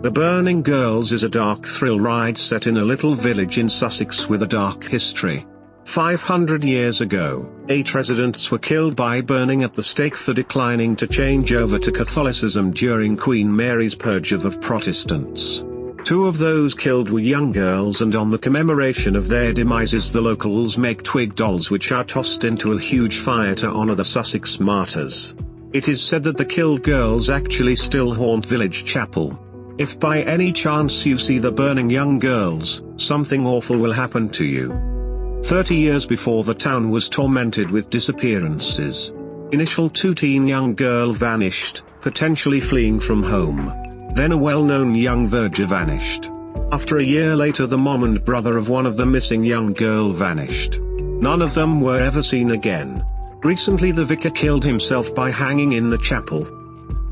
The Burning Girls is a dark thrill ride set in a little village in Sussex with a dark history. 500 years ago, eight residents were killed by burning at the stake for declining to change over to Catholicism during Queen Mary's purge of Protestants. Two of those killed were young girls and on the commemoration of their demises the locals make twig dolls which are tossed into a huge fire to honor the Sussex martyrs. It is said that the killed girls actually still haunt village chapel. If by any chance you see the burning young girls, something awful will happen to you. Thirty years before the town was tormented with disappearances. Initial two-teen young girl vanished, potentially fleeing from home. Then a well-known young verger vanished. After a year later the mom and brother of one of the missing young girl vanished. None of them were ever seen again. Recently the vicar killed himself by hanging in the chapel.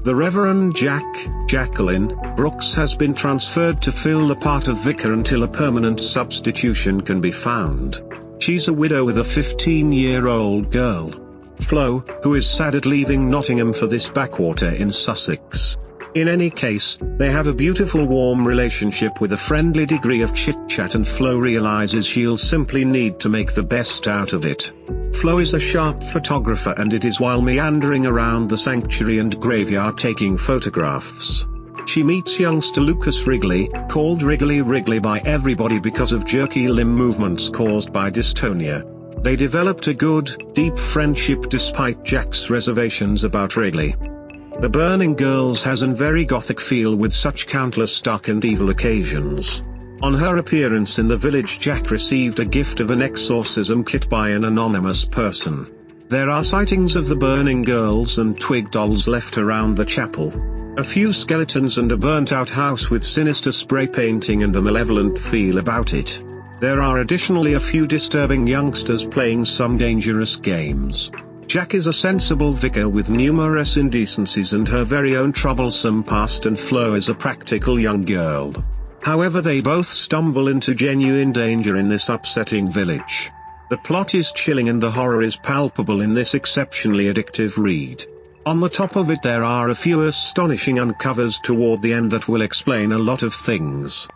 The Reverend Jack, Jacqueline, Brooks has been transferred to fill the part of vicar until a permanent substitution can be found. She's a widow with a 15-year-old girl. Flo, who is sad at leaving Nottingham for this backwater in Sussex. In any case, they have a beautiful warm relationship with a friendly degree of chit-chat and Flo realizes she'll simply need to make the best out of it. Flo is a sharp photographer and it is while meandering around the sanctuary and graveyard taking photographs. She meets youngster Lucas Wrigley, called Wriggly Wrigley by everybody because of jerky limb movements caused by dystonia. They developed a good, deep friendship despite Jack's reservations about Wrigley. The Burning Girls has an very gothic feel with such countless dark and evil occasions. On her appearance in the village Jack received a gift of an exorcism kit by an anonymous person. There are sightings of the Burning Girls and twig dolls left around the chapel. A few skeletons and a burnt out house with sinister spray painting and a malevolent feel about it. There are additionally a few disturbing youngsters playing some dangerous games. Jack is a sensible vicar with numerous indecencies and her very own troublesome past and Flo is a practical young girl. However they both stumble into genuine danger in this upsetting village. The plot is chilling and the horror is palpable in this exceptionally addictive read. On the top of it there are a few astonishing uncovers toward the end that will explain a lot of things.